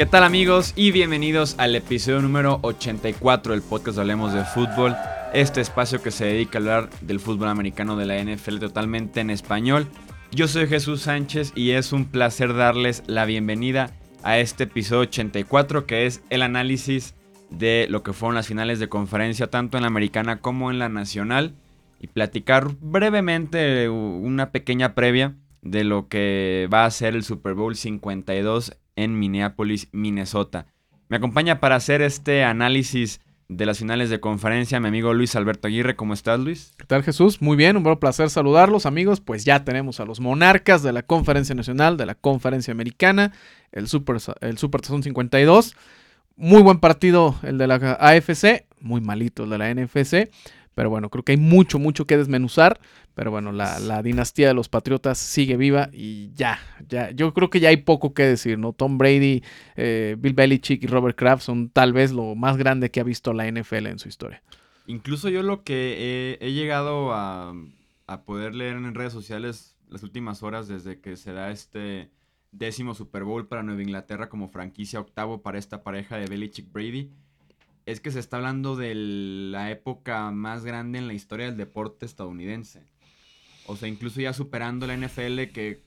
¿Qué tal amigos y bienvenidos al episodio número 84 del podcast Hablemos de Fútbol? Este espacio que se dedica a hablar del fútbol americano de la NFL totalmente en español. Yo soy Jesús Sánchez y es un placer darles la bienvenida a este episodio 84 que es el análisis de lo que fueron las finales de conferencia tanto en la americana como en la nacional y platicar brevemente una pequeña previa de lo que va a ser el Super Bowl 52 en Minneapolis, Minnesota. Me acompaña para hacer este análisis de las finales de conferencia mi amigo Luis Alberto Aguirre. ¿Cómo estás, Luis? ¿Qué tal, Jesús? Muy bien, un placer saludarlos, amigos. Pues ya tenemos a los monarcas de la Conferencia Nacional, de la Conferencia Americana, el Super, el Super 52. Muy buen partido el de la AFC, muy malito el de la NFC. Pero bueno, creo que hay mucho, mucho que desmenuzar. Pero bueno, la, dinastía de los Patriotas sigue viva y ya, ya, yo creo que ya hay poco que decir, ¿no? Tom Brady, eh, Bill Belichick y Robert Kraft son tal vez lo más grande que ha visto la NFL en su historia. Incluso yo lo que he, llegado a, a, poder leer en redes sociales las últimas horas desde que se da este décimo Super Bowl para Nueva Inglaterra como franquicia octavo para esta pareja de Belichick Brady es que se está hablando de la época más grande en la historia del deporte estadounidense. O sea, incluso ya superando la NFL que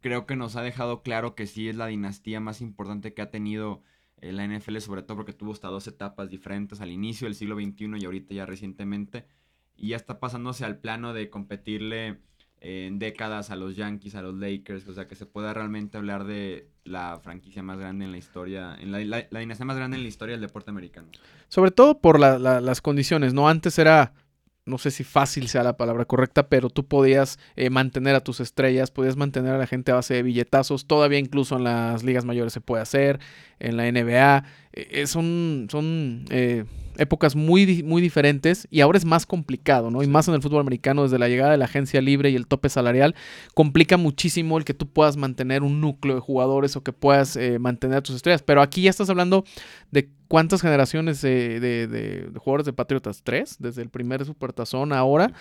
creo que nos ha dejado claro que sí es la dinastía más importante que ha tenido eh, la NFL, sobre todo porque tuvo hasta dos etapas diferentes al inicio del siglo XXI y ahorita ya recientemente. Y ya está pasándose al plano de competirle en décadas a los Yankees, a los Lakers, o sea, que se pueda realmente hablar de la franquicia más grande en la historia, en la, dinastía más grande en la historia del deporte americano. Sobre todo por las condiciones, ¿no? Antes era, no sé si fácil sea la palabra correcta, pero tú podías eh, mantener a tus estrellas, podías mantener a la gente a base de billetazos, todavía incluso en las ligas mayores se puede hacer, en la NBA, eh, son, son épocas muy, muy diferentes y ahora es más complicado, ¿no? Y más en el fútbol americano, desde la llegada de la agencia libre y el tope salarial, complica muchísimo el que tú puedas mantener un núcleo de jugadores o que puedas eh, mantener a tus estrellas. Pero aquí ya estás hablando de cuántas generaciones de, jugadores de Patriotas, tres, desde el primer supertazón ahora.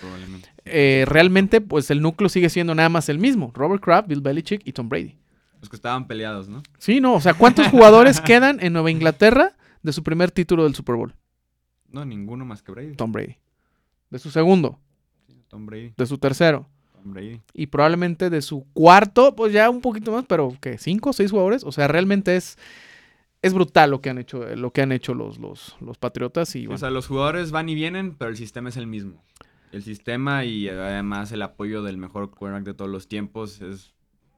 Eh, realmente, pues el núcleo sigue siendo nada más el mismo: Robert Kraft, Bill Belichick y Tom Brady. Los que estaban peleados, ¿no? Sí, no, o sea, ¿cuántos jugadores quedan en Nueva Inglaterra de su primer título del Super Bowl? No, ninguno más que Brady. Tom Brady. De su segundo. Tom Brady. De su tercero. Tom Brady. Y probablemente de su cuarto, pues ya un poquito más, pero ¿qué? ¿Cinco o seis jugadores? O sea, realmente es, es brutal lo que han hecho, lo que han hecho los, los, los Patriotas. Y, O sea, los jugadores van y vienen, pero el sistema es el mismo. El sistema y además el apoyo del mejor quarterback de todos los tiempos es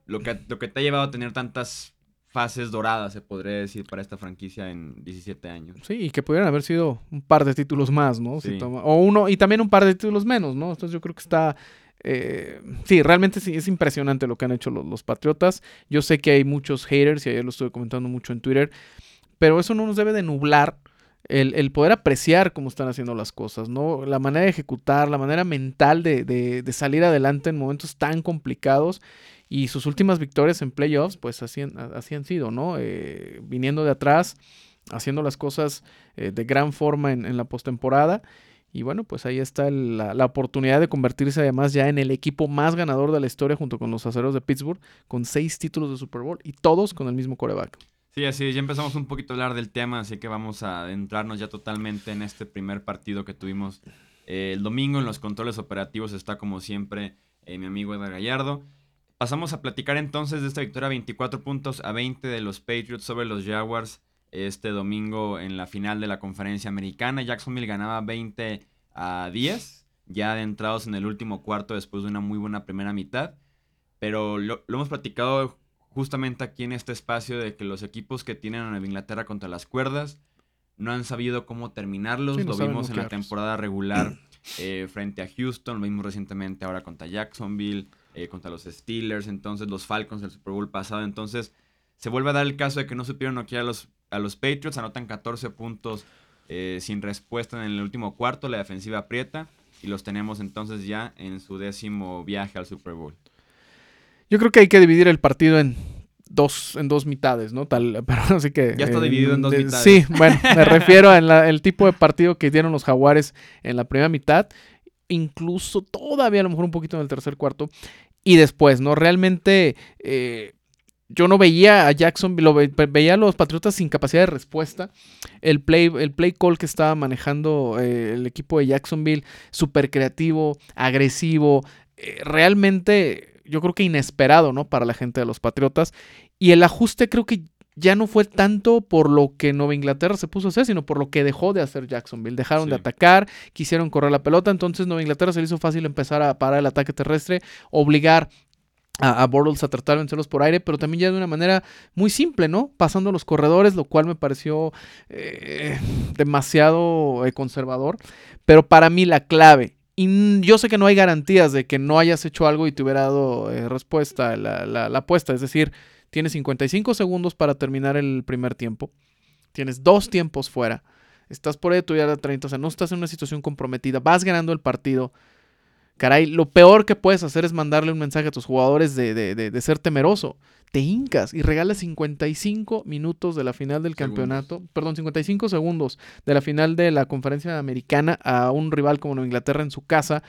lo que, lo que te ha llevado a tener tantas fases doradas, se podría decir, para esta franquicia en 17 años. Sí, y que pudieran haber sido un par de títulos más, ¿no? o uno, y también un par de títulos menos, ¿no? Entonces yo creo que está... Eh, sí, realmente sí, es impresionante lo que han hecho los, Patriotas. Yo sé que hay muchos haters, y ayer lo estuve comentando mucho en Twitter, pero eso no nos debe de nublar el, poder apreciar cómo están haciendo las cosas, ¿no? La manera de ejecutar, la manera mental de, de, de salir adelante en momentos tan complicados y sus últimas victorias en playoffs, pues así, han sido, ¿no? Eh, viniendo de atrás, haciendo las cosas eh, de gran forma en, la postemporada. Y bueno, pues ahí está la, oportunidad de convertirse además ya en el equipo más ganador de la historia junto con los aceros de Pittsburgh, con seis títulos de Super Bowl y todos con el mismo coreback. Sí, así ya empezamos un poquito a hablar del tema, así que vamos a adentrarnos ya totalmente en este primer partido que tuvimos eh, el domingo. En los controles operativos está como siempre mi amigo Edgar Gallardo. Pasamos a platicar entonces de esta victoria 24 puntos a 20 de los Patriots sobre los Jaguars este domingo en la final de la conferencia americana. Jacksonville ganaba 20 a 10, ya adentrados en el último cuarto después de una muy buena primera mitad. Pero lo, hemos platicado justamente aquí en este espacio de que los equipos que tienen a Nueva Inglaterra contra las cuerdas no han sabido cómo terminarlos. lo vimos en la temporada regular eh, frente a Houston, lo vimos recientemente ahora contra Jacksonville. Eh, contra los Steelers, entonces los Falcons del Super Bowl pasado. Entonces se vuelve a dar el caso de que no supieron noquear a los, a los Patriots, anotan 14 puntos eh, sin respuesta en el último cuarto, la defensiva aprieta y los tenemos entonces ya en su décimo viaje al Super Bowl. Yo creo que hay que dividir el partido en dos, en dos mitades, ¿no? Tal, pero así que. Ya está dividido en dos mitades. Sí, bueno, me refiero al tipo de partido que dieron los Jaguares en la primera mitad incluso todavía a lo mejor un poquito en el tercer cuarto. Y después, ¿no? Realmente eh, yo no veía a Jackson, veía a los Patriotas sin capacidad de respuesta. El play, el play call que estaba manejando eh, el equipo de Jacksonville, súper creativo, agresivo, eh, realmente yo creo que inesperado, ¿no? Para la gente de los Patriotas. Y el ajuste creo que ya no fue tanto por lo que Nueva Inglaterra se puso a hacer, sino por lo que dejó de hacer Jacksonville. Dejaron de atacar, quisieron correr la pelota, entonces Nueva Inglaterra se le hizo fácil empezar a parar el ataque terrestre, obligar a, a Bortles a tratar de vencerlos por aire, pero también ya de una manera muy simple, ¿no? Pasando los corredores, lo cual me pareció eh, demasiado eh, conservador. Pero para mí la clave, y yo sé que no hay garantías de que no hayas hecho algo y te hubiera dado eh, respuesta la, la, la apuesta, es decir, Tienes 55 segundos para terminar el primer tiempo. Tienes dos tiempos fuera. Estás por ahí de tu de 30. O sea, no estás en una situación comprometida. Vas ganando el partido. Caray, lo peor que puedes hacer es mandarle un mensaje a tus jugadores de, de, ser temeroso. Te hincas y regalas 55 minutos de la final del campeonato. Perdón, 55 segundos de la final de la conferencia americana a un rival como Nueva Inglaterra en su casa.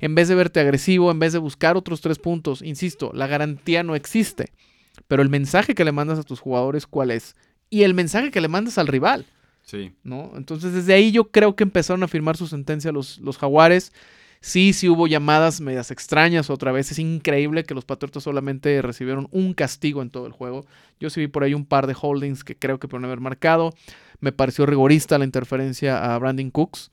En vez de verte agresivo, en vez de buscar otros tres puntos. Insisto, la garantía no existe. Pero el mensaje que le mandas a tus jugadores, ¿cuál es? Y el mensaje que le mandas al rival. Sí. ¿No? Entonces, desde ahí yo creo que empezaron a firmar su sentencia los, los jaguares. Sí, sí hubo llamadas medias extrañas otra vez. Es increíble que los Patriotas solamente recibieron un castigo en todo el juego. Yo sí vi por ahí un par de holdings que creo que pueden haber marcado. Me pareció rigorista la interferencia a Brandon Cooks.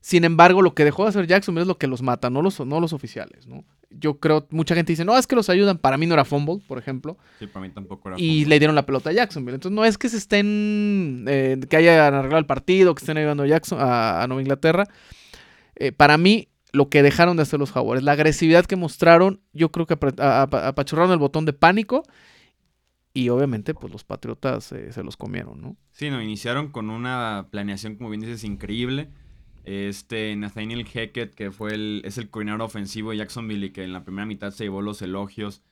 Sin embargo, lo que dejó de hacer Jackson es lo que los mata, no los, no los oficiales, ¿no? Yo creo, mucha gente dice, no, es que los ayudan. Para mí no era fumble, por ejemplo. Sí, para mí tampoco era Y le dieron la pelota a Jacksonville. Entonces no es que se estén, eh, que hayan arreglado el partido, que estén ayudando a, Jackson, a, Nueva Inglaterra. Eh, para mí, lo que dejaron de hacer los Jaguares, la agresividad que mostraron, yo creo que apachurraron el botón de pánico y obviamente pues los Patriotas eh, se los comieron, ¿no? Sí, no, iniciaron con una planeación, como bien dices, increíble este Nathaniel Hackett, que fue el, es el coordinador ofensivo de Jacksonville y que en la primera mitad se llevó los elogios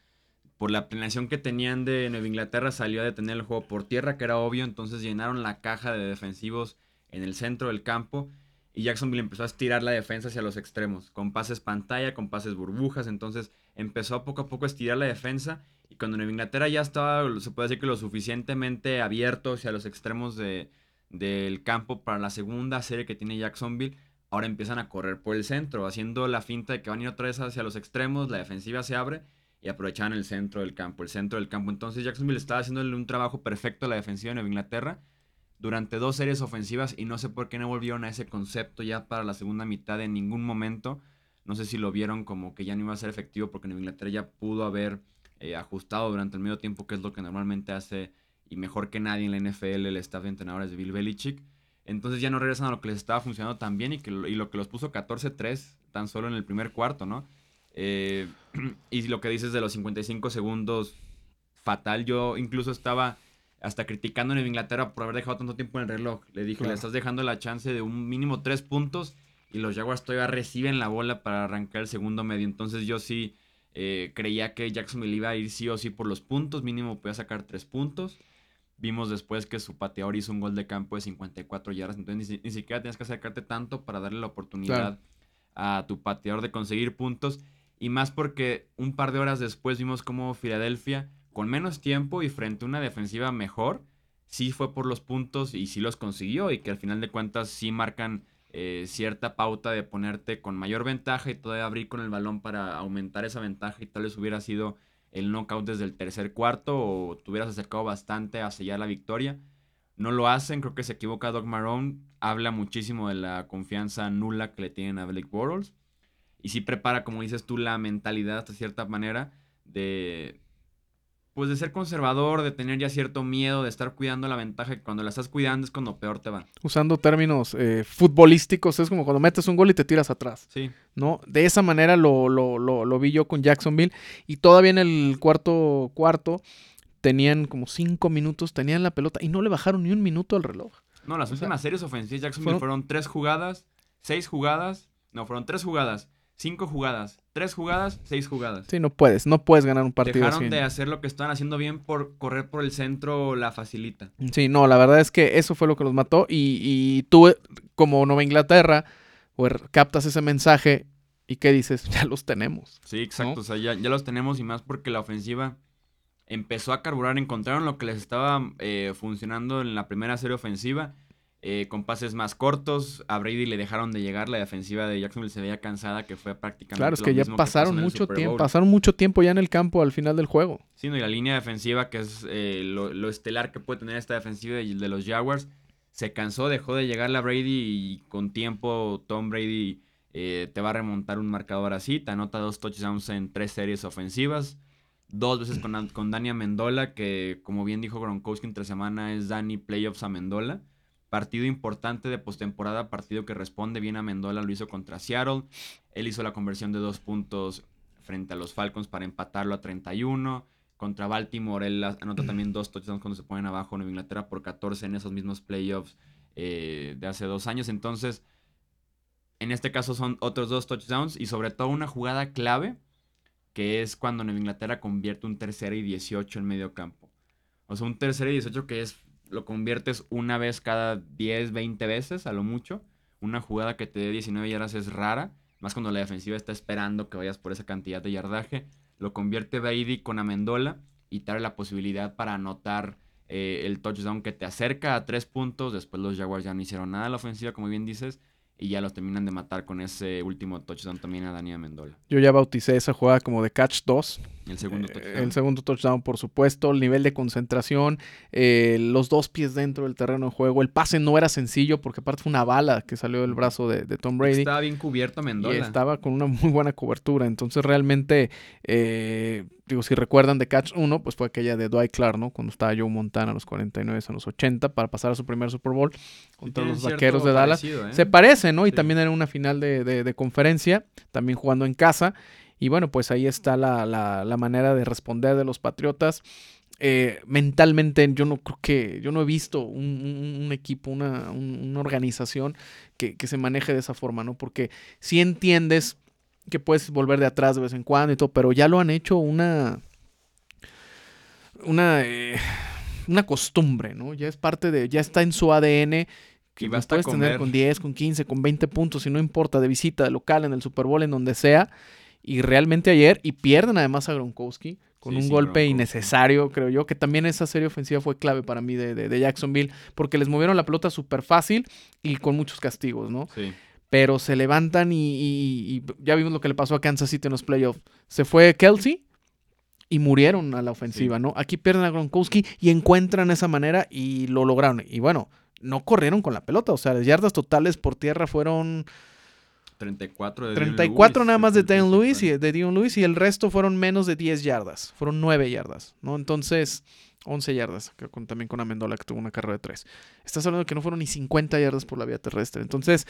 por la planeación que tenían de Nueva Inglaterra, salió a detener el juego por tierra, que era obvio, entonces llenaron la caja de defensivos en el centro del campo y Jacksonville empezó a estirar la defensa hacia los extremos, con pases pantalla, con pases burbujas, entonces empezó poco a poco a estirar la defensa y cuando Nueva Inglaterra ya estaba, se puede decir que lo suficientemente abierto hacia los extremos de, del campo para la segunda serie que tiene Jacksonville, ahora empiezan a correr por el centro, haciendo la finta de que van a ir otra vez hacia los extremos, la defensiva se abre y aprovechan el centro del campo, el centro del campo. Entonces Jacksonville estaba haciéndole un trabajo perfecto a la defensiva de Nueva Inglaterra durante dos series ofensivas y no sé por qué no volvieron a ese concepto ya para la segunda mitad en ningún momento. No sé si lo vieron como que ya no iba a ser efectivo porque Nueva Inglaterra ya pudo haber eh, ajustado durante el medio tiempo, que es lo que normalmente hace y mejor que nadie en la NFL el staff de entrenadores de Bill Belichick. Entonces ya no regresan a lo que les estaba funcionando tan bien y, que, y lo que los puso 14-3 tan solo en el primer cuarto, ¿no? Eh, y lo que dices de los 55 segundos, fatal. Yo incluso estaba hasta criticando en Inglaterra por haber dejado tanto tiempo en el reloj. Le dije, le estás dejando la chance de un mínimo tres puntos y los Jaguars todavía reciben la bola para arrancar el segundo medio. Entonces yo sí eh, creía que Jacksonville iba a ir sí o sí por los puntos, mínimo podía sacar tres puntos. Vimos después que su pateador hizo un gol de campo de 54 yardas, entonces ni, siquiera tienes que acercarte tanto para darle la oportunidad a tu pateador de conseguir puntos. Y más porque un par de horas después vimos como Filadelfia, con menos tiempo y frente a una defensiva mejor, sí fue por los puntos y sí los consiguió y que al final de cuentas sí marcan eh, cierta pauta de ponerte con mayor ventaja y todavía abrir con el balón para aumentar esa ventaja y tal vez hubiera sido el knockout desde el tercer cuarto o te hubieras acercado bastante a sellar la victoria. No lo hacen, creo que se equivoca Doc Marrone. Habla muchísimo de la confianza nula que le tienen a Blake Bortles. Y sí prepara, como dices tú, la mentalidad hasta cierta manera de, pues de ser conservador, de tener ya cierto miedo, de estar cuidando la ventaja, que cuando la estás cuidando es cuando peor te va. Usando términos eh, futbolísticos, es como cuando metes un gol y te tiras atrás. Sí. ¿No? De esa manera lo, lo, lo, vi yo con Jacksonville. Y todavía en el cuarto cuarto tenían como cinco minutos, tenían la pelota y no le bajaron ni un minuto al reloj. No, las últimas series ofensivas Jacksonville fueron tres jugadas, seis jugadas, no, fueron tres jugadas cinco jugadas, tres jugadas, seis jugadas. Sí, no puedes, no puedes ganar un partido Dejaron de hacer lo que estaban haciendo bien por correr por el centro la facilita. Sí, no, la verdad es que eso fue lo que los mató y, y tú como Nueva Inglaterra pues captas ese mensaje y ¿qué dices? Ya los tenemos. Sí, exacto. O sea, ya, los tenemos y más porque la ofensiva empezó a carburar. Encontraron lo que les estaba eh, funcionando en la primera serie ofensiva eh, con pases más cortos. A Brady le dejaron de llegar, la defensiva de Jacksonville se veía cansada, que fue prácticamente. Claro, es que ya pasaron mucho tiempo, pasaron mucho tiempo ya en el campo al final del juego. Sí, y la línea defensiva, que es eh, lo, estelar que puede tener esta defensiva de, los Jaguars, se cansó, dejó de llegarle a Brady y con tiempo Tom Brady eh, te va a remontar un marcador así. Te anota dos touchdowns en tres series ofensivas. Dos veces con, con Dani Amendola, que como bien dijo Gronkowski entre semana es Dani Playoffs Amendola. Partido importante de postemporada, partido que responde bien a Mendola, lo hizo contra Seattle. Él hizo la conversión de dos puntos frente a los Falcons para empatarlo a 31. Contra Baltimore, él anota también dos touchdowns cuando se ponen abajo en Inglaterra por 14 en esos mismos playoffs eh, de hace dos años. Entonces, en este caso son otros dos touchdowns y sobre todo una jugada clave que es cuando Nueva Inglaterra convierte un tercero y 18 en medio campo. O sea, un tercero y 18 que es lo conviertes una vez cada 10, 20 veces, a lo mucho. Una jugada que te dé 19 yardas es rara, más cuando la defensiva está esperando que vayas por esa cantidad de yardaje. Lo convierte Brady con Amendola y te la posibilidad para anotar eh, el touchdown que te acerca a tres puntos. Después los Jaguars ya no hicieron nada en la ofensiva, como bien dices y ya los terminan de matar con ese último touchdown también a Daniel Mendola. Yo ya bauticé esa jugada como de catch 2. El segundo eh, touchdown. el segundo touchdown, por supuesto. El nivel de concentración, eh, los dos pies dentro del terreno de juego. El pase no era sencillo porque aparte fue una bala que salió del brazo de, Tom Brady. Estaba bien cubierto Mendola. Y estaba con una muy buena cobertura. Entonces realmente eh, digo, si recuerdan de Catch 1, pues fue aquella de Dwight Clark, ¿no? Cuando estaba Joe Montana a los 49 a los 80 para pasar a su primer Super Bowl contra los vaqueros de Dallas. ¿eh? Se parece, ¿no? Y también era una final de, conferencia, también jugando en casa. Y bueno, pues ahí está la, manera de responder de los Patriotas. Eh, mentalmente yo no creo que, yo no he visto un, equipo, una, organización que, que, se maneje de esa forma, ¿no? Porque si entiendes que puedes volver de atrás de vez en cuando y todo, pero ya lo han hecho una. Una. Eh, una costumbre, ¿no? Ya es parte de. Ya está en su ADN. Que vas puedes tener con 10, con 15, con 20 puntos, y no importa, de visita, de local, en el Super Bowl, en donde sea. Y realmente ayer, y pierden además a Gronkowski con un golpe innecesario, creo yo, que también esa serie ofensiva fue clave para mí de, de Jacksonville, porque les movieron la pelota súper fácil y con muchos castigos, ¿no? Sí pero se levantan y, ya vimos lo que le pasó a Kansas City en los playoffs. Se fue Kelsey y murieron a la ofensiva, ¿no? Aquí pierden a Gronkowski y encuentran esa manera y lo lograron. Y bueno, no corrieron con la pelota, o sea, las yardas totales por tierra fueron 34 de 34 nada más de Dion Lewis y de Dion Lewis y el resto fueron menos de 10 yardas, fueron 9 yardas, ¿no? Entonces, 11 yardas, también con Amendola que tuvo una carrera de 3. Estás hablando de que no fueron ni 50 yardas por la vía terrestre. Entonces,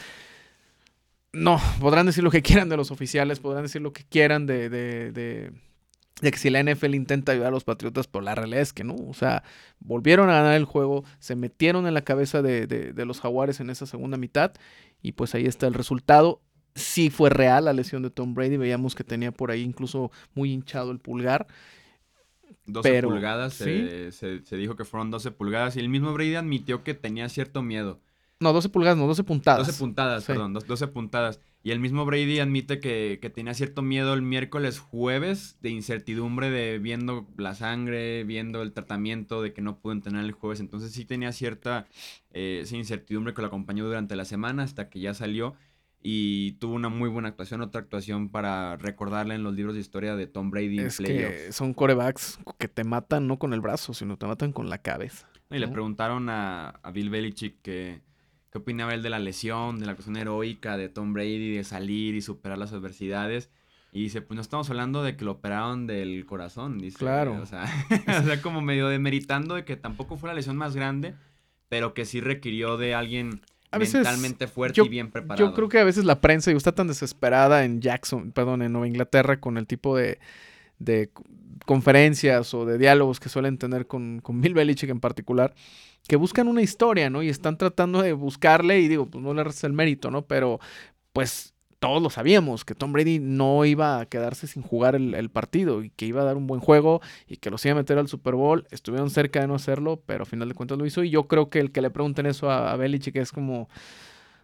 no, podrán decir lo que quieran de los oficiales, podrán decir lo que quieran de, de, de, que si la NFL intenta ayudar a los Patriotas, pero la realidad es que no. O sea, volvieron a ganar el juego, se metieron en la cabeza de, de los Jaguares en esa segunda mitad y pues ahí está el resultado. Sí fue real la lesión de Tom Brady, veíamos que tenía por ahí incluso muy hinchado el pulgar. 12 pulgadas, se, se, dijo que fueron 12 pulgadas y el mismo Brady admitió que tenía cierto miedo. No, 12 pulgadas, no, 12 puntadas. 12 puntadas, perdón, 12 puntadas. Y el mismo Brady admite que, tenía cierto miedo el miércoles, jueves, de incertidumbre de viendo la sangre, viendo el tratamiento, de que no pudo entrenar el jueves. Entonces sí tenía cierta eh, incertidumbre que lo acompañó durante la semana hasta que ya salió. Y tuvo una muy buena actuación, otra actuación para recordarle en los libros de historia de Tom Brady. Es que son corebacks que te matan no con el brazo, sino te matan con la cabeza. Y le preguntaron a, a Bill Belichick que qué opinaba él de la lesión, de la cuestión heroica de Tom Brady, de salir y superar las adversidades. Y dice, pues no estamos hablando de que lo operaron del corazón, dice. Claro. O sea, o sea, como medio demeritando de que tampoco fue la lesión más grande, pero que sí requirió de alguien mentalmente fuerte y bien preparado. Yo creo que a veces la prensa está tan desesperada en Jackson, perdón, en Nueva Inglaterra con el tipo de, de conferencias o de diálogos que suelen tener con, con Bill Belichick en particular, que buscan una historia, ¿no? Y están tratando de buscarle y digo, pues no le resta el mérito, ¿no? Pero pues todos lo sabíamos, que Tom Brady no iba a quedarse sin jugar el, partido y que iba a dar un buen juego y que los iba a meter al Super Bowl. Estuvieron cerca de no hacerlo, pero a final de cuentas lo hizo. Y yo creo que el que le pregunten eso a, a Belichick es como,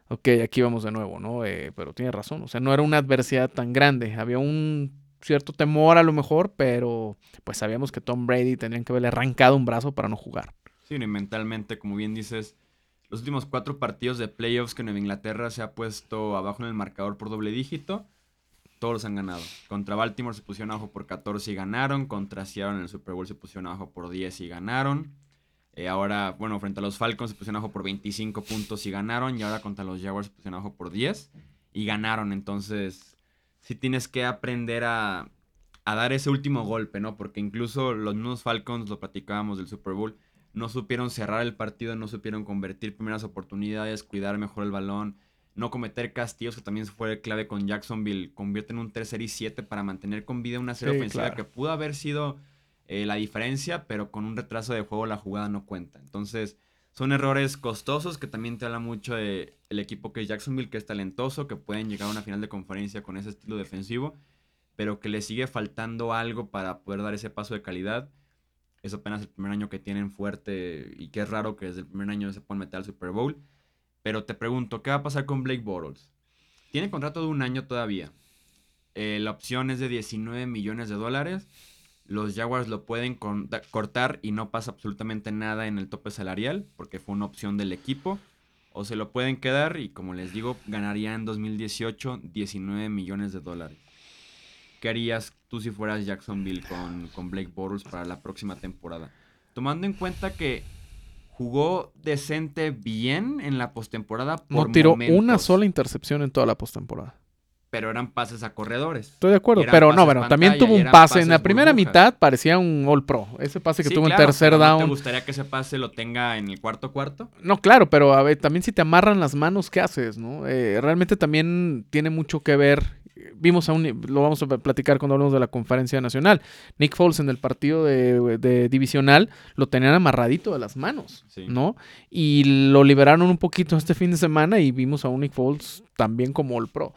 ok, aquí vamos de nuevo, ¿no? Eh, pero tiene razón, o sea, no era una adversidad tan grande, había un cierto temor a lo mejor, pero pues sabíamos que Tom Brady tendrían que haberle arrancado un brazo para no jugar. Sí, y mentalmente, como bien dices, los últimos cuatro partidos de playoffs que Nueva Inglaterra se ha puesto abajo en el marcador por doble dígito, todos los han ganado. Contra Baltimore se pusieron abajo por 14 y ganaron. Contra Seattle en el Super Bowl se pusieron abajo por 10 y ganaron. Eh, ahora, bueno, frente a los Falcons se pusieron abajo por 25 puntos y ganaron. Y ahora contra los Jaguars se pusieron abajo por 10 y ganaron. Entonces, sí tienes que aprender a, a dar ese último golpe, ¿no? Porque incluso los mismos Falcons, lo platicábamos del Super Bowl, no supieron cerrar el partido, no supieron convertir primeras oportunidades, cuidar mejor el balón, no cometer castigos, que también fue clave con Jacksonville, convierten un tercer y 7 para mantener con vida una serie ofensiva que pudo haber sido eh, la diferencia, pero con un retraso de juego la jugada no cuenta. Entonces, son errores costosos que también te habla mucho del el equipo que es Jacksonville, que es talentoso, que pueden llegar a una final de conferencia con ese estilo defensivo, pero que le sigue faltando algo para poder dar ese paso de calidad es apenas el primer año que tienen fuerte y que es raro que desde el primer año se puedan meter al Super Bowl. Pero te pregunto, ¿qué va a pasar con Blake Bortles? Tiene contrato de un año todavía. Eh, la opción es de 19 millones de dólares. Los Jaguars lo pueden cortar y no pasa absolutamente nada en el tope salarial porque fue una opción del equipo. O se lo pueden quedar y como les digo, ganaría en 2018 19 millones de dólares. ¿Qué harías tú si fueras Jacksonville con, con Blake Bortles para la próxima temporada? Tomando en cuenta que jugó decente bien en la postemporada. No tiró una sola intercepción en toda la postemporada. Pero eran pases a corredores. Estoy de acuerdo, pero no, bueno, también tuvo un pase. En la primera mitad parecía un All Pro. Ese pase que tuvo en tercer down. ¿Te gustaría que ese pase lo tenga en el cuarto cuarto? No, claro, pero a ver, también si te amarran las manos, ¿qué haces? no? Eh, realmente también tiene mucho que ver vimos a un, lo vamos a platicar cuando hablamos de la conferencia nacional. Nick Foles en el partido de, divisional lo tenían amarradito de las manos, ¿no? Y lo liberaron un poquito este fin de semana y vimos a un Nick Foles también como All Pro.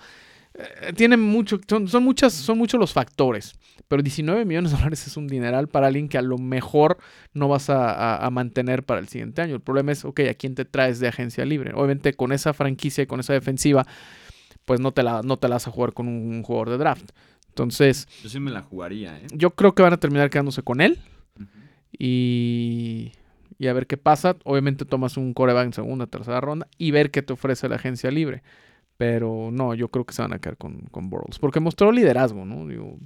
Eh, tiene mucho, son, muchas, son muchos los factores, pero 19 millones de dólares es un dineral para alguien que a lo mejor no vas a, a, mantener para el siguiente año. El problema es, ok, ¿a quién te traes de agencia libre? Obviamente con esa franquicia y con esa defensiva pues no te la, no te la vas a jugar con un jugador de draft. Entonces. Yo sí me la jugaría, ¿eh? Yo creo que van a terminar quedándose con él. Y. Y a ver qué pasa. Obviamente tomas un coreback en segunda, tercera ronda. Y ver qué te ofrece la agencia libre. Pero no, yo creo que se van a quedar con, con Bortles. Porque mostró liderazgo, ¿no? Digo,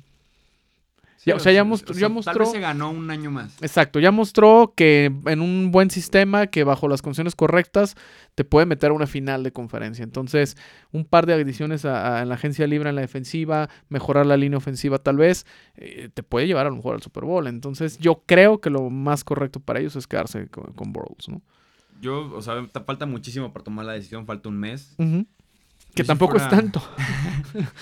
o sea, ya, mostró, ya mostró. Tal vez se ganó un año más. Exacto, ya mostró que en un buen sistema, que bajo las condiciones correctas, te puede meter a una final de conferencia. Entonces, un par de adiciones a, en la agencia libre en la defensiva, mejorar la línea ofensiva, tal vez, eh, te puede llevar a lo mejor al Super Bowl. Entonces, yo creo que lo más correcto para ellos es quedarse con, con ¿no? Yo, o sea, te falta muchísimo para tomar la decisión, falta un mes. Que tampoco es tanto.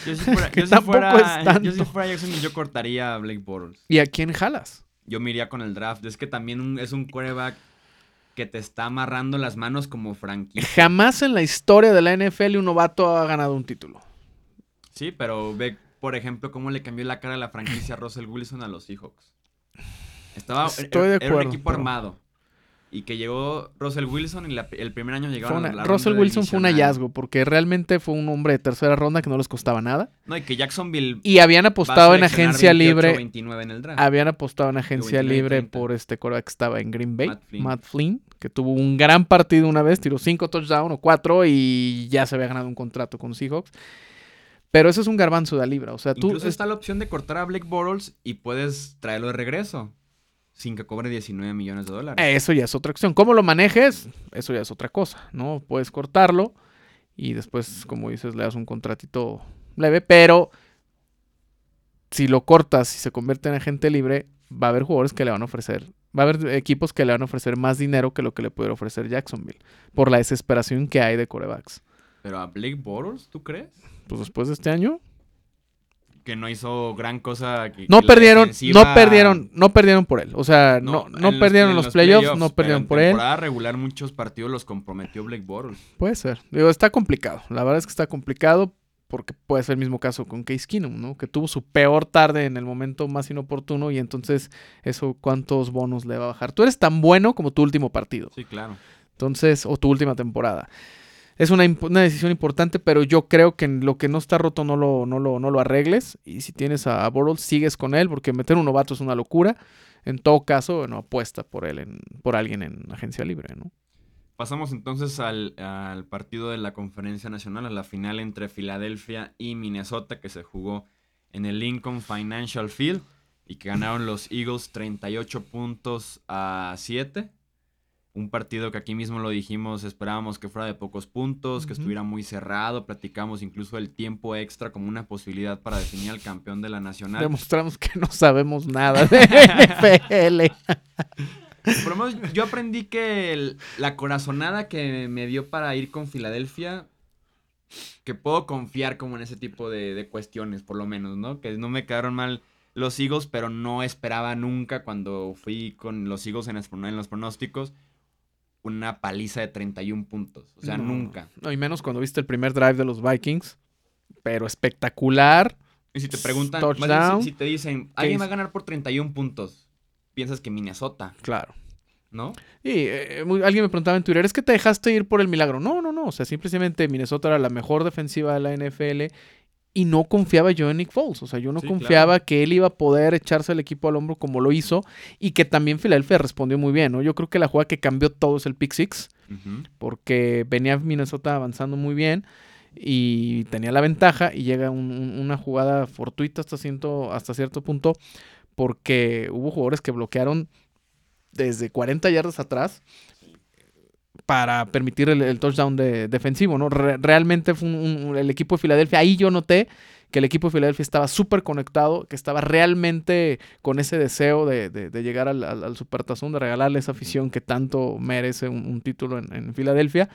yo si fuera, yo si Jackson, yo cortaría a Blake Bortles. ¿Y a quién jalas? Yo me iría con el draft. Es que también es un quarterback que te está amarrando las manos como franquicia. Jamás en la historia de la NFL un novato ha ganado un título. Sí, pero ve, por ejemplo, cómo le cambió la cara a la franquicia Russell Wilson a los Seahawks. Estaba, Estoy de acuerdo, era un equipo armado y que llegó Russell Wilson y el primer año llegaron a la Russell Wilson fue un hallazgo porque realmente fue un hombre de tercera ronda que no les costaba nada. No, y que Jacksonville y habían apostado en agencia libre. Habían apostado en agencia libre por este coreback que estaba en Green Bay, Matt Flynn. que tuvo un gran partido una vez, tiró cinco touchdowns o cuatro y ya se había ganado un contrato con Seahawks. Pero eso es un garbanzo de libra. O sea, tú. Incluso está la opción de cortar a Blake Bortles y puedes traerlo de regreso sin que cobre 19 millones de dólares. Eso ya es otra opción. ¿Cómo lo manejes? Eso ya es otra cosa, ¿no? Puedes cortarlo y después, como dices, le das un contratito leve, pero si lo cortas y se convierte en agente libre, va a haber jugadores que le van a ofrecer, va a haber equipos que le van a ofrecer más dinero que lo que le puede ofrecer Jacksonville, por la desesperación que hay de corebacks. ¿Pero a Blake Bortles, tú crees? Pues después de este año que no hizo gran cosa. no perdieron, no perdieron, no perdieron por él. O sea, no, no, perdieron los, playoffs, no perdieron por él. En regular muchos partidos los comprometió Blake Bortles. Puede ser. Digo, está complicado. La verdad es que está complicado porque puede ser el mismo caso con Case Keenum, ¿no? Que tuvo su peor tarde en el momento más inoportuno y entonces eso cuántos bonos le va a bajar. Tú eres tan bueno como tu último partido. Sí, claro. Entonces, o tu última temporada. Es una, decisión importante, pero yo creo que lo que no está roto no lo, no lo, no lo arregles. Y si tienes a, Bortles, sigues con él, porque meter un novato es una locura. En todo caso, bueno, apuesta por él, en, por alguien en agencia libre, ¿no? Pasamos entonces al, al, partido de la Conferencia Nacional, a la final entre Filadelfia y Minnesota, que se jugó en el Lincoln Financial Field y que ganaron los Eagles 38 puntos a 7 un partido que aquí mismo lo dijimos, esperábamos que fuera de pocos puntos, que estuviera muy cerrado, platicamos incluso el tiempo extra como una posibilidad para definir al campeón de la nacional. Demostramos que no sabemos nada de NFL. Por lo menos yo aprendí que la corazonada que me dio para ir con Filadelfia, que puedo confiar como en ese tipo de, de cuestiones, por lo menos, ¿no? Que no me quedaron mal los Eagles, pero no esperaba nunca cuando fui con los Eagles en, en los pronósticos una paliza de 31 puntos. O sea, nunca. No, y menos cuando viste el primer drive de los Vikings. Pero espectacular. Y si te preguntan, si, te dicen, alguien va a ganar por 31 puntos, piensas que Minnesota. Claro. ¿No? Y eh, alguien me preguntaba en Twitter, ¿es que te dejaste ir por el milagro? No, no, no. O sea, simplemente Minnesota era la mejor defensiva de la NFL y no confiaba yo en Nick Foles. O sea, yo no confiaba que él iba a poder echarse el equipo al hombro como lo hizo y que también Filadelfia respondió muy bien. ¿no? Yo creo que la jugada que cambió todo es el pick six, porque venía Minnesota avanzando muy bien y tenía la ventaja y llega una jugada fortuita hasta, hasta cierto punto porque hubo jugadores que bloquearon desde 40 yardas atrás para permitir el, touchdown de, defensivo, ¿no? realmente fue el equipo de Filadelfia, ahí yo noté que el equipo de Filadelfia estaba súper conectado, que estaba realmente con ese deseo de, llegar al, al, supertazón, de regalarle esa afición que tanto merece un, título en, Filadelfia.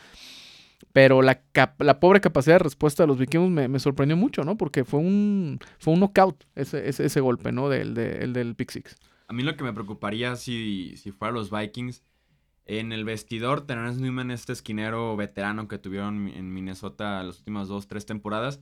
Pero la, la, pobre capacidad de respuesta de los vikingos me, sorprendió mucho, ¿no? Porque fue un, fue un knockout ese, ese, golpe, ¿no? Del, del, del pick six. A mí lo que me preocuparía si, si fuera los Vikings en el vestidor, Terence Newman, este esquinero veterano que tuvieron en Minnesota las últimas dos, tres temporadas,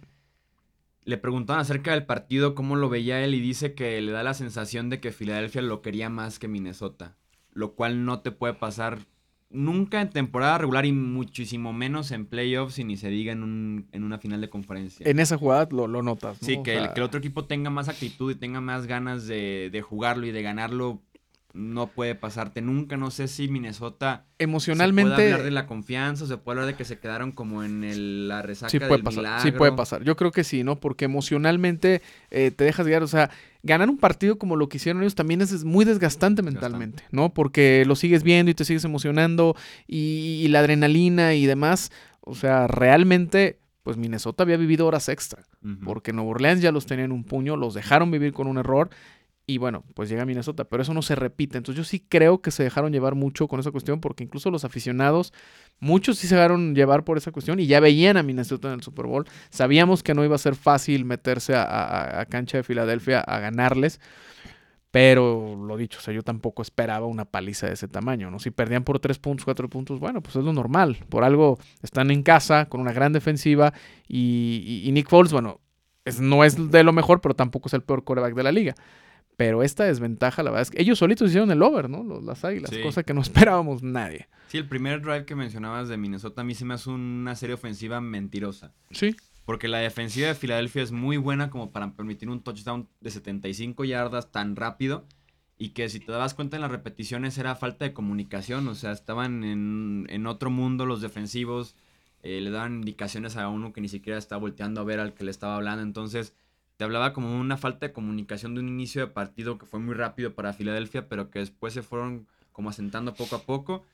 le preguntaban acerca del partido, cómo lo veía él, y dice que le da la sensación de que Filadelfia lo quería más que Minnesota, lo cual no te puede pasar nunca en temporada regular y muchísimo menos en playoffs y ni se diga en, una final de conferencia. En esa jugada lo, notas. Sí, que, el, que, el, otro equipo tenga más actitud y tenga más ganas de, de jugarlo y de ganarlo no puede pasarte nunca. No sé si Minnesota. Emocionalmente. Se puede hablar de la confianza, se puede hablar de que se quedaron como en el, la resaca sí puede pasar, Sí puede pasar. Yo creo que sí, ¿no? Porque emocionalmente eh, te dejas guiar. O sea, ganar un partido como lo que hicieron ellos también es, muy desgastante mentalmente, ¿no? Porque lo sigues viendo y te sigues emocionando y, la adrenalina y demás. O sea, realmente pues Minnesota había vivido horas extra, porque Nuevo Orleans ya los tenía en un puño, los dejaron vivir con un error y bueno, pues llega Minnesota, pero eso no se repite. Entonces yo sí creo que se dejaron llevar mucho con esa cuestión, porque incluso los aficionados, muchos sí se dejaron llevar por esa cuestión y ya veían a Minnesota en el Super Bowl. Sabíamos que no iba a ser fácil meterse a, cancha de Filadelfia a ganarles. Pero lo dicho, o sea, yo tampoco esperaba una paliza de ese tamaño, ¿no? Si perdían por tres puntos, cuatro puntos, bueno, pues es lo normal. Por algo están en casa con una gran defensiva y, Nick Foles, bueno, no es de lo mejor, pero tampoco es el peor coreback de la liga. Pero esta desventaja, la verdad es que ellos solitos hicieron el over, ¿no? las águilas, cosa que no esperábamos nadie. Sí, el primer drive que mencionabas de Minnesota a mí se me hace una serie ofensiva mentirosa. Sí. Porque la defensiva de Filadelfia es muy buena como para permitir un touchdown de 75 yardas tan rápido. Y que si te dabas cuenta en las repeticiones era falta de comunicación. O sea, estaban en, otro mundo los defensivos. Eh, le daban indicaciones a uno que ni siquiera estaba volteando a ver al que le estaba hablando. Entonces te hablaba como una falta de comunicación de un inicio de partido que fue muy rápido para Filadelfia, pero que después se fueron como asentando poco a poco.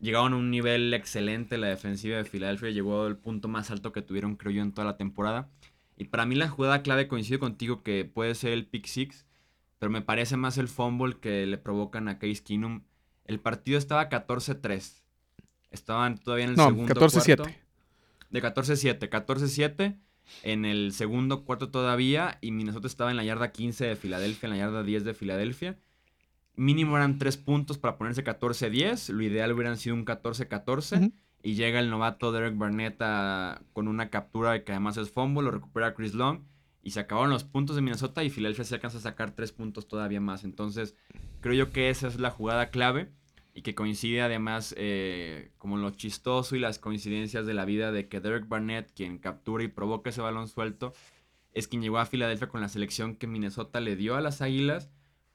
Llegaron a un nivel excelente la defensiva de Filadelfia, llegó al punto más alto que tuvieron, creo yo, en toda la temporada. Y para mí la jugada clave coincide contigo que puede ser el pick six, pero me parece más el fumble que le provocan a Case Keenum. El partido estaba 14-3. Estaban todavía en el segundo 14 cuarto. De 14-7. 14-7 en el segundo cuarto todavía y Minnesota estaba en la yarda 15 de Filadelfia, en la yarda 10 de Filadelfia. Mínimo eran 3 puntos para ponerse 14-10, lo ideal hubieran sido un 14-14 y llega el novato Derek Barnett con una captura que además es fumble, lo recupera Chris Long y se acabaron los puntos de Minnesota y Filadelfia se alcanza a sacar 3 puntos todavía más. Entonces creo yo que esa es la jugada clave y que coincide además eh, como lo chistoso y las coincidencias de la vida de que Derek Barnett, quien captura y provoca ese balón suelto, es quien llegó a Filadelfia con la selección que Minnesota le dio a las Águilas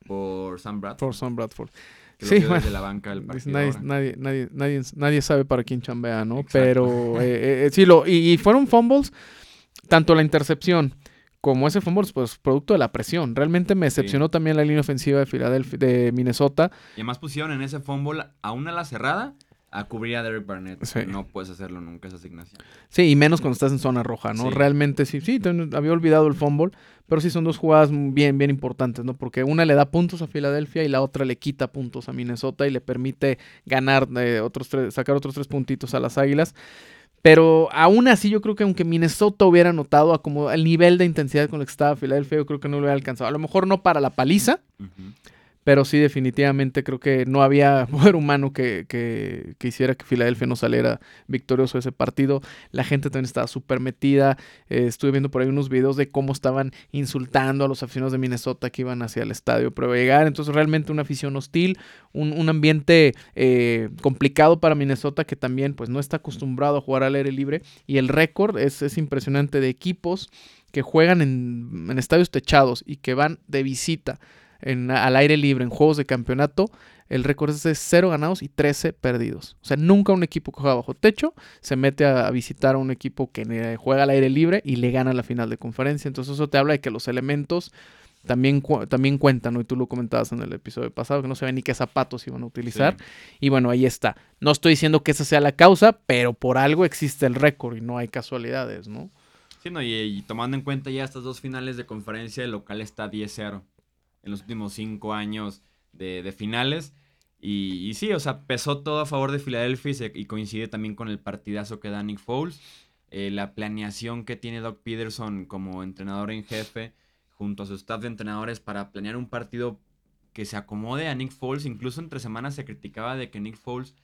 por Sam Bradford. Por Sam Bradford. sí, bueno, la banca del nadie, nadie, nadie, nadie, nadie, sabe para quién chambea, ¿no? Pero eh, eh, sí, lo, y, fueron fumbles, tanto la intercepción como ese fumble, pues producto de la presión. Realmente me decepcionó también la línea ofensiva de Filadelfia, de Minnesota. Y además pusieron en ese fumble a una la cerrada a cubrir a Derek Barnett. No puedes hacerlo nunca esa asignación. Sí, y menos cuando estás en zona roja, ¿no? Realmente sí, sí, había olvidado el fumble, pero sí son dos jugadas bien, bien importantes, ¿no? Porque una le da puntos a Filadelfia y la otra le quita puntos a Minnesota y le permite ganar eh, otros tres, sacar otros tres puntitos a las Águilas. Pero aún así yo creo que aunque Minnesota hubiera notado a como el nivel de intensidad con el que estaba Filadelfia, yo creo que no lo hubiera alcanzado. A lo mejor no para la paliza, pero sí, definitivamente creo que no había poder humano que, que, que hiciera que Filadelfia no saliera victorioso ese partido. La gente también estaba súper metida. Eh, estuve viendo por ahí unos videos de cómo estaban insultando a los aficionados de Minnesota que iban hacia el estadio para llegar. Entonces, realmente una afición hostil, un, un ambiente eh, complicado para Minnesota que también pues no está acostumbrado a jugar al aire libre. Y el récord es, es impresionante de equipos que juegan en, en estadios techados y que van de visita al aire libre en juegos de campeonato, el récord es de 0 ganados y 13 perdidos. O sea, nunca un equipo que juega bajo techo se mete a, visitar a un equipo que juega al aire libre y le gana la final de conferencia. Entonces eso te habla de que los elementos también, también cuentan, ¿no? y tú lo comentabas en el episodio pasado, que no se ve ni qué zapatos iban a utilizar. Y bueno, ahí está. No estoy diciendo que esa sea la causa, pero por algo existe el récord y no hay casualidades, ¿no? Sí, no, y, y, tomando en cuenta ya estas dos finales de conferencia, el local está 10-0 en los últimos cinco años de, finales. Y, sí, o sea, pesó todo a favor de Filadelfia y, coincide también con el partidazo que da Nick Foles. Eh, la planeación que tiene Doc Peterson como entrenador en jefe junto a su staff de entrenadores para planear un partido que se acomode a Nick Foles. Incluso entre semanas se criticaba de que Nick Foles,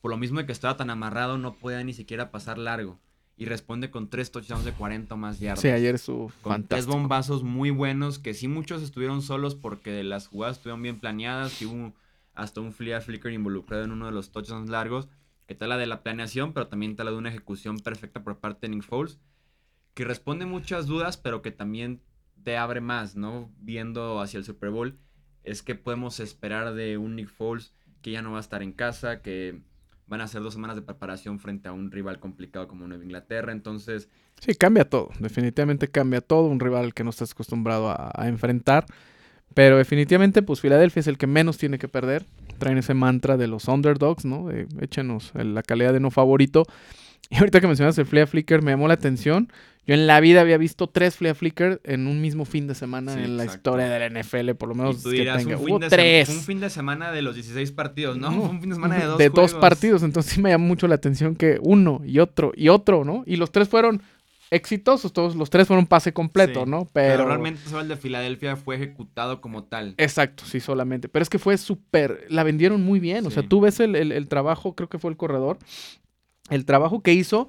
por lo mismo de que estaba tan amarrado, no podía ni siquiera pasar largo y responde con tres touchdowns de 40 más yardas. Sí, ayer su con tres bombazos muy buenos que sí muchos estuvieron solos porque las jugadas estuvieron bien planeadas y hubo hasta un flea flicker involucrado en uno de los touchdowns largos que tal la de la planeación pero también tal la de una ejecución perfecta por parte de Nick Foles que responde muchas dudas pero que también te abre más, ¿no? Viendo hacia el Super Bowl es que podemos esperar de un Nick Foles que ya no va a estar en casa, que van a ser dos semanas de preparación frente a un rival complicado como Nueva Inglaterra, entonces... Sí, cambia todo, definitivamente cambia todo, un rival que no estás acostumbrado a, enfrentar, pero definitivamente pues Filadelfia es el que menos tiene que perder, traen ese mantra de los underdogs, ¿no? De, échenos la calidad de no favorito. Y ahorita que mencionas el Flea Flicker me llamó la atención. Yo en la vida había visto tres Flea Flicker en un mismo fin de semana en la historia de la NFL, por lo menos que tenga. Un fin, de tres. un fin de semana de los 16 partidos, ¿no? un fin de semana de dos De dos partidos, entonces sí me llamó mucho la atención que uno y otro y otro, ¿no? Y los tres fueron exitosos, todos los tres fueron pase completo, ¿no? Pero... realmente solo el de Filadelfia fue ejecutado como tal. Exacto, sí, solamente. Pero es que fue súper, la vendieron muy bien, o sea, tú ves el, el, trabajo, creo que fue el corredor, el trabajo que hizo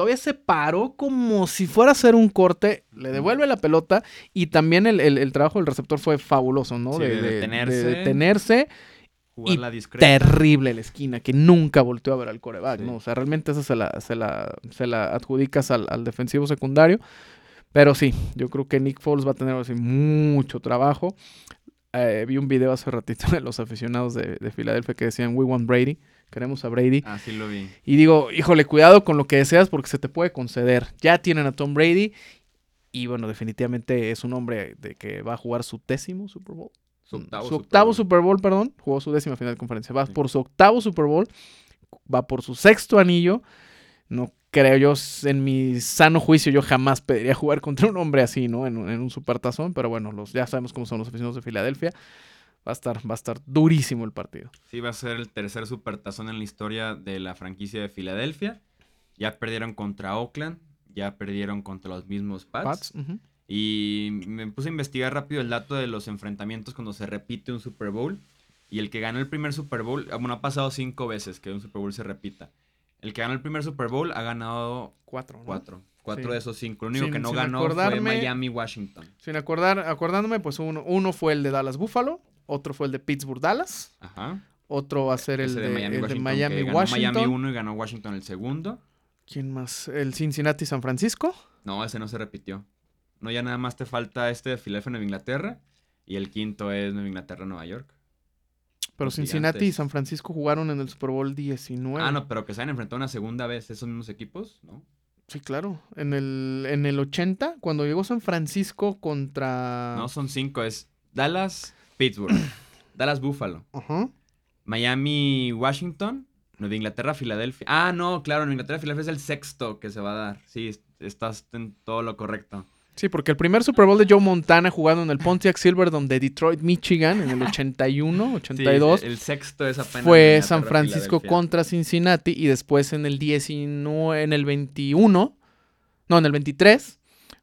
todavía se paró como si fuera a hacer un corte, le devuelve la pelota y también el, trabajo del receptor fue fabuloso, ¿no? de, detenerse. De detenerse. Y terrible la esquina, que nunca volteó a ver al coreback, ¿no? O sea, realmente esa se la, se la, se la adjudicas al, defensivo secundario. Pero sí, yo creo que Nick Foles va a tener así, mucho trabajo. Eh, vi un video hace ratito de los aficionados de, de Filadelfia que decían, we want Brady. Queremos a Brady. Ah, sí lo vi. Y digo, híjole, cuidado con lo que deseas porque se te puede conceder. Ya tienen a Tom Brady y bueno, definitivamente es un hombre de que va a jugar su décimo Super Bowl. Su octavo, Super, Bowl. perdón. Jugó su décima final de conferencia. Va por su octavo Super Bowl. Va por su sexto anillo. No creo yo, en mi sano juicio, yo jamás pediría jugar contra un hombre así, ¿no? En, en un supertazón. Pero bueno, los, ya sabemos cómo son los aficionados de Filadelfia. Va a estar, va a estar durísimo el partido. Sí, va a ser el tercer supertazón en la historia de la franquicia de Filadelfia. Ya perdieron contra Oakland, ya perdieron contra los mismos Pats. Y me puse a investigar rápido el dato de los enfrentamientos cuando se repite un Super Bowl. Y el que ganó el primer Super Bowl, ah, bueno, ha pasado cinco veces que un Super Bowl se repita. El que ganó el primer Super Bowl ha ganado cuatro. Cuatro. Cuatro de esos cinco. Lo único que no ganó fue Miami-Washington. Sin acordar, acordándome, pues uno, uno fue el de Dallas Buffalo, otro fue el de Pittsburgh Dallas. Ajá. Otro va a ser el, de, Miami, Washington. Miami 1 y ganó Washington el segundo. ¿Quién más? ¿El Cincinnati San Francisco? No, ese no se repitió. No, ya nada más te falta este de Philadelphia Nueva Inglaterra. Y el quinto es Nueva Inglaterra Nueva York. Pero Cincinnati y San Francisco jugaron en el Super Bowl 19. Ah, no, pero que se han enfrentado una segunda vez esos mismos equipos, ¿no? Sí, claro. En el, en el 80, cuando llegó San Francisco contra. No, son cinco. Es Dallas, Pittsburgh. Dallas, Buffalo. Ajá. Miami, Washington, Nueva Inglaterra, Filadelfia. Ah, no, claro, Nueva Inglaterra, Filadelfia es el sexto que se va a dar. Sí, estás en todo lo correcto. Sí, porque el primer Super Bowl de Joe Montana jugado en el Pontiac Silverdome de Detroit, Michigan, en el 81, 82. el sexto es apenas. Fue San Francisco contra Cincinnati y después en el 19, en el 21, no, en el 23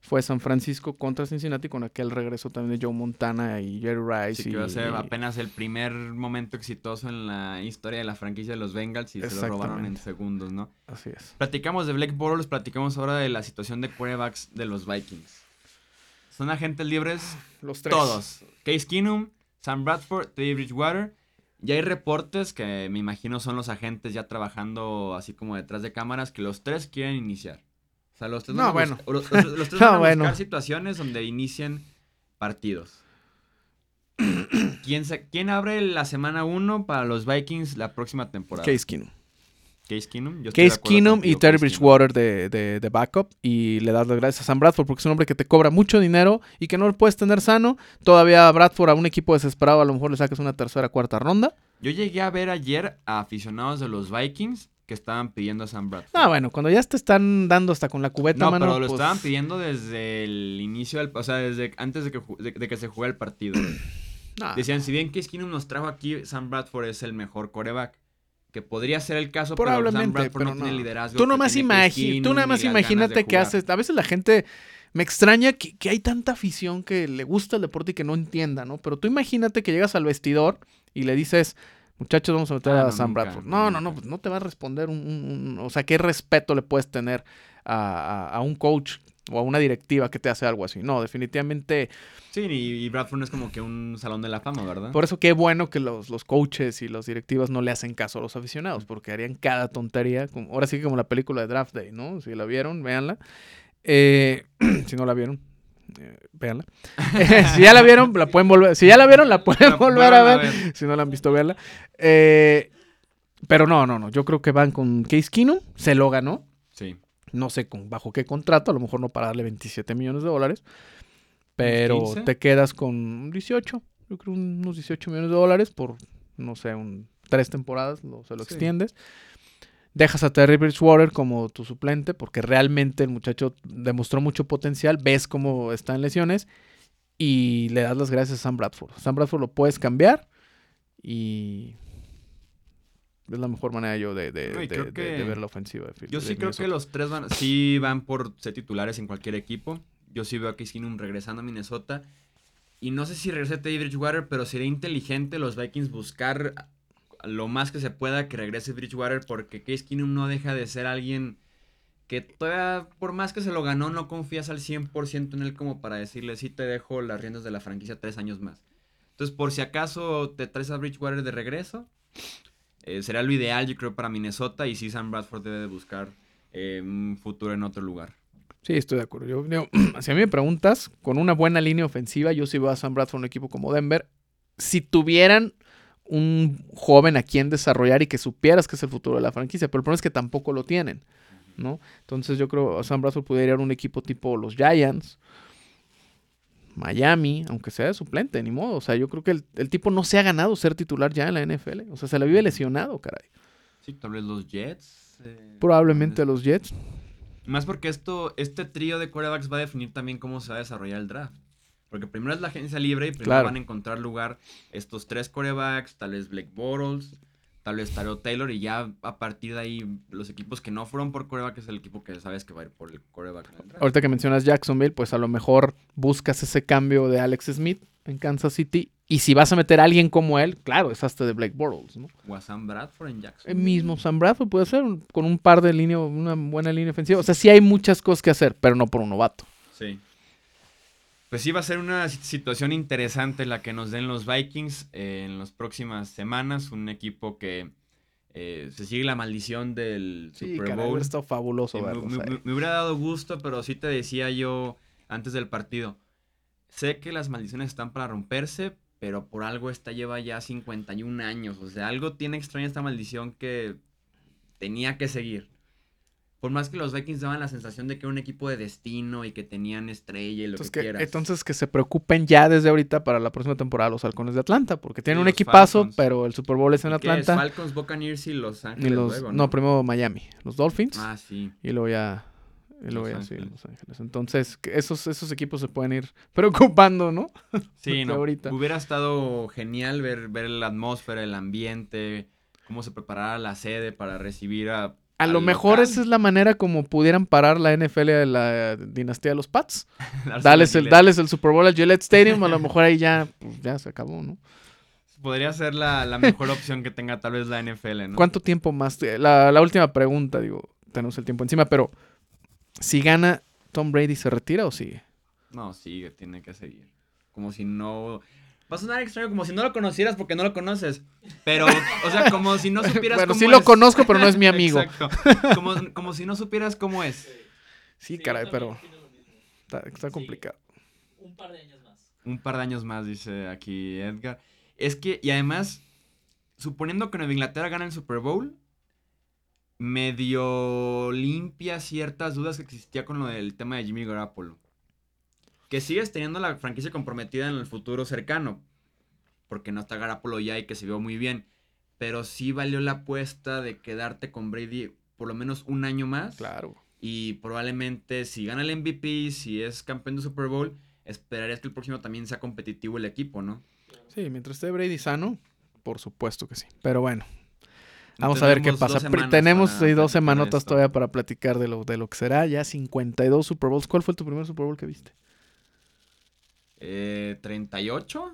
fue San Francisco contra Cincinnati con aquel regreso también de Joe Montana y Jerry Rice. Sí, que va a ser apenas el primer momento exitoso en la historia de la franquicia de los Bengals y se lo robaron en segundos, ¿no? Así es. Platicamos de Blake Bortles, platicamos ahora de la situación de quarterbacks de los Vikings. Son agentes libres los tres. todos. Case Keenum, Sam Bradford, Teddy Bridgewater. Ya hay reportes que me imagino son los agentes ya trabajando así como detrás de cámaras que los tres quieren iniciar. O sea, los tres no, bueno. los, tres van a buscar situaciones donde inicien partidos. ¿Quién, ¿Quién abre la semana 1 para los Vikings la próxima temporada? Case Keenum. Case Keenum. Case Keenum y Terry Bridgewater de, de, de, backup. Y le das las gracias a Sam Bradford porque es un hombre que te cobra mucho dinero y que no lo puedes tener sano. Todavía Bradford a un equipo desesperado a lo mejor le sacas una tercera, cuarta ronda. Yo llegué a ver ayer a aficionados de los Vikings que estaban pidiendo a Sam Bradford. Ah, bueno, cuando ya te están dando hasta con la cubeta, no, pero lo pues estaban pidiendo desde el inicio del... O sea, desde antes de que, de, que se juegue el partido. Decían, si bien Case Keenum nos trajo aquí, Sam Bradford es el mejor coreback. Que podría ser el caso, pero Sam Bradford no, tiene liderazgo. Tú nomás, tú nada más imagínate que haces... A veces la gente... Me extraña que, que, hay tanta afición que le gusta el deporte y que no entienda, ¿no? Pero tú imagínate que llegas al vestidor y le dices, Muchachos, vamos a meter ah, a Sam Bradford. No, no, no, pues no te va a responder un, O sea, ¿qué respeto le puedes tener a, un coach o a una directiva que te hace algo así? No, definitivamente... Sí, y, Bradford no es como que un salón de la fama, ¿verdad? Por eso qué bueno que los, los coaches y las directivas no le hacen caso a los aficionados, porque harían cada tontería. Como, ahora sí que como la película de Draft Day, ¿no? Si la vieron, véanla. Eh, si no la vieron, eh, véanla. si ya la vieron, la pueden volver. Si ya la vieron, la pueden volver a ver. Si no la han visto, véanla. Eh, pero no, no, no. Yo creo que van con Case Keenum. Se lo ganó. Sí. No sé con, bajo qué contrato. A lo mejor no para darle 27 millones de dólares. Pero te quedas con 18. Yo creo unos 18 millones de dólares por, no sé, un, tres temporadas. Lo, se lo extiendes dejas a Terry Bridgewater como tu suplente porque realmente el muchacho demostró mucho potencial, ves cómo está en lesiones y le das las gracias a Sam Bradford. Sam Bradford lo puedes cambiar y es la mejor manera yo de, ver la ofensiva. yo sí creo que los tres van, sí van por ser titulares en cualquier equipo. Yo sí veo a Case regresando a Minnesota. Y no sé si regrese Teddy Bridgewater, pero sería inteligente los Vikings buscar lo más que se pueda que regrese Bridgewater porque Case Keenum no deja de ser alguien que todavía, por más que se lo ganó, no confías al 100% en él como para decirle, sí te dejo las riendas de la franquicia tres años más. Entonces, por si acaso te traes a Bridgewater de regreso, eh, será lo ideal, yo creo, para Minnesota y sí Sam Bradford debe de buscar eh, un futuro en otro lugar. Sí, estoy de acuerdo. Yo, si a mí me preguntas, con una buena línea ofensiva, yo sí veo a Sam Bradford un equipo como Denver. Si tuvieran un joven a quien desarrollar y que supieras que es el futuro de la franquicia. Pero el problema es que tampoco lo tienen, ¿no? Entonces yo creo que Sam Bradford pudiera ir a un equipo tipo los Giants, Miami, aunque sea de suplente, ni modo. O sea, yo creo que el, tipo no se ha ganado ser titular ya en la NFL. O sea, se le vive lesionado, caray. Sí, tal vez los Jets. Eh, Probablemente los Jets. Más porque esto, este trío de quarterbacks va a definir también cómo se va a desarrollar el draft. Porque primero es la agencia libre y primero van a encontrar lugar estos tres corebacks, tal vez Blake Bortles, tal vez Taro Taylor, y ya a partir de ahí los equipos que no fueron por coreback es el equipo que sabes que va a ir por el coreback. Ahorita que mencionas Jacksonville, pues a lo mejor buscas ese cambio de Alex Smith en Kansas City. Y si vas a meter a alguien como él, claro, es hasta de Blake Bortles, ¿no? O a Sam Bradford en Jacksonville. El mismo Sam Bradford puede ser con un par de líneas, una buena línea ofensiva. O sea, sí hay muchas cosas que hacer, pero no por un novato. Sí. Pues sí, va a ser una situación interesante la que nos den los Vikings eh, en las próximas semanas. Un equipo que eh, se sigue la maldición del Super Bowl. Está fabuloso. me, hubiera dado gusto, pero sí te decía yo antes del partido. Sé que las maldiciones están para romperse, pero por algo esta lleva ya 51 años. O sea, algo tiene extraña esta maldición que tenía que seguir. Por más que los Vikings daban la sensación de que era un equipo de destino y que tenían estrella y lo que, quieras. Entonces que se preocupen ya desde ahorita para la próxima temporada los Halcones de Atlanta, porque tienen un equipazo, pero el Super Bowl es en Atlanta. Es? Falcons, Buccaneers y Los Ángeles ¿no? primero Miami, los Dolphins. Ah, sí. Y luego ya y luego ya, sí, Los Ángeles. Entonces, esos, esos equipos se pueden ir preocupando, ¿no? Sí, no. Ahorita. Hubiera estado genial ver, ver la atmósfera, el ambiente, cómo se preparara la sede para recibir a a lo mejor esa es la manera como pudieran parar la NFL de la dinastía de los Pats. dales, el, el Super Bowl al Gillette Stadium, a lo mejor ahí ya, pues, ya se acabó, ¿no? Podría ser la, mejor opción que tenga tal vez la NFL, ¿no? ¿Cuánto tiempo más? La, la última pregunta, digo, tenemos el tiempo encima, pero si gana, ¿Tom Brady se retira o sigue? No, sigue, tiene que seguir. Como si no... Va a sonar extraño como si no lo conocieras porque no lo conoces. Pero, o sea, como si no supieras bueno, sí lo conozco, pero no es mi amigo. Exacto. Como, si no supieras cómo es. Sí, caray, pero está, complicado. un par de años más. Un par de años más, dice aquí Edgar. Es que, y además, suponiendo que Nueva Inglaterra gana el Super Bowl, medio limpia ciertas dudas que existía con lo del tema de Jimmy Garoppolo que sigues teniendo la franquicia comprometida en el futuro cercano. Porque no está Garapolo ya y que se vio muy bien. Pero sí valió la apuesta de quedarte con Brady por lo menos un año más. Claro. Y probablemente si gana el MVP, si es campeón de Super Bowl, esperarías que el próximo también sea competitivo el equipo, ¿no? Sí, mientras esté Brady sano, por supuesto que sí. Pero bueno, Vamos a ver qué pasa. Tenemos dos semanotas todavía para platicar de lo, de lo que será. Ya 52 Super Bowls. ¿Cuál fue tu primer Super Bowl que viste? Eh, ¿38?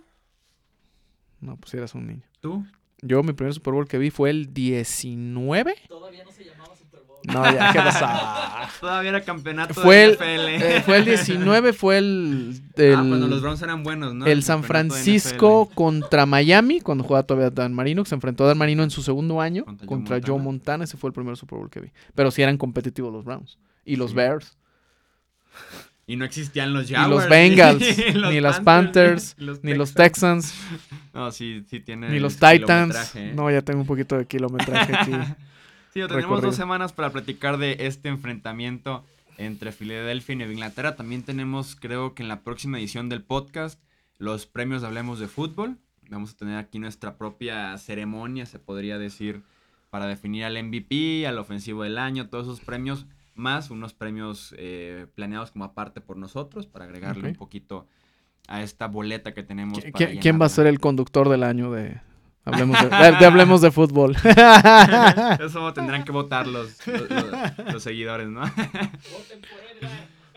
No, pues eras un niño. ¿Tú? Yo mi primer Super Bowl que vi fue el 19. Todavía no se llamaba Super Bowl. No, ya, ¿qué pasa? Todavía era campeonato fue el, eh, fue el 19, fue el... ah, cuando los Browns eran buenos, ¿no? El, San Francisco contra Miami, cuando jugaba todavía Dan Marino, que se enfrentó a Dan Marino en su segundo año contra, Joe, Montana. Ese fue el primer Super Bowl que vi. Pero sí eran competitivos los Browns. Y los Bears. Y no existían los Jaguars. Ni los Bengals, ni, los Panthers, ni los Texans. No, sí, sí tiene. Ni los Titans. ¿eh? No, ya tengo un poquito de kilometraje aquí. sí, tenemos dos semanas para platicar de este enfrentamiento entre Filadelfia y Nueva Inglaterra. También tenemos, creo que en la próxima edición del podcast, los premios de Hablemos de Fútbol. Vamos a tener aquí nuestra propia ceremonia, se podría decir, para definir al MVP, al ofensivo del año, todos esos premios más unos premios eh, planeados como aparte por nosotros para agregarle un poquito a esta boleta que tenemos. ¿Quién va a ser el conductor del año de Hablemos de, hablemos de fútbol? Eso tendrán que votar los, los, seguidores, ¿no?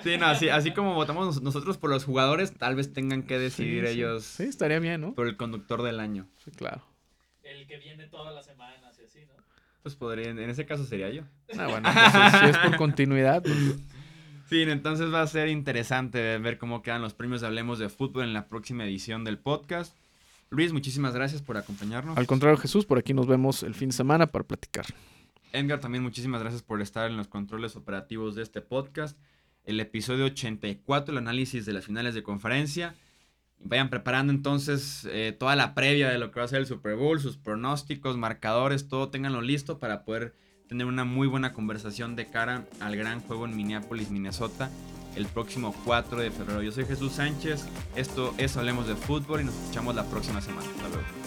Sí, no, así, así como votamos nosotros por los jugadores, tal vez tengan que decidir ellos. Sí, estaría bien, ¿no? Por el conductor del año. Sí, claro. El que viene y así, ¿no? Pues podría, en ese caso sería yo. Ah, bueno, pues, si es por continuidad. Pues. Sí, entonces va a ser interesante ver cómo quedan los premios de Hablemos de Fútbol en la próxima edición del podcast. Luis, muchísimas gracias por acompañarnos. Al contrario, Jesús, por aquí nos vemos el fin de semana para platicar. Edgar, también muchísimas gracias por estar en los controles operativos de este podcast. El episodio 84, el análisis de las finales de conferencia vayan preparando entonces eh, toda la previa de lo que va a ser el Super Bowl, sus pronósticos, marcadores, todo tenganlo listo para poder tener una muy buena conversación de cara al gran juego en Minneapolis, Minnesota, el próximo 4 de febrero. Yo soy Jesús Sánchez, esto es Hablemos de Fútbol y nos escuchamos la próxima semana. Hasta luego.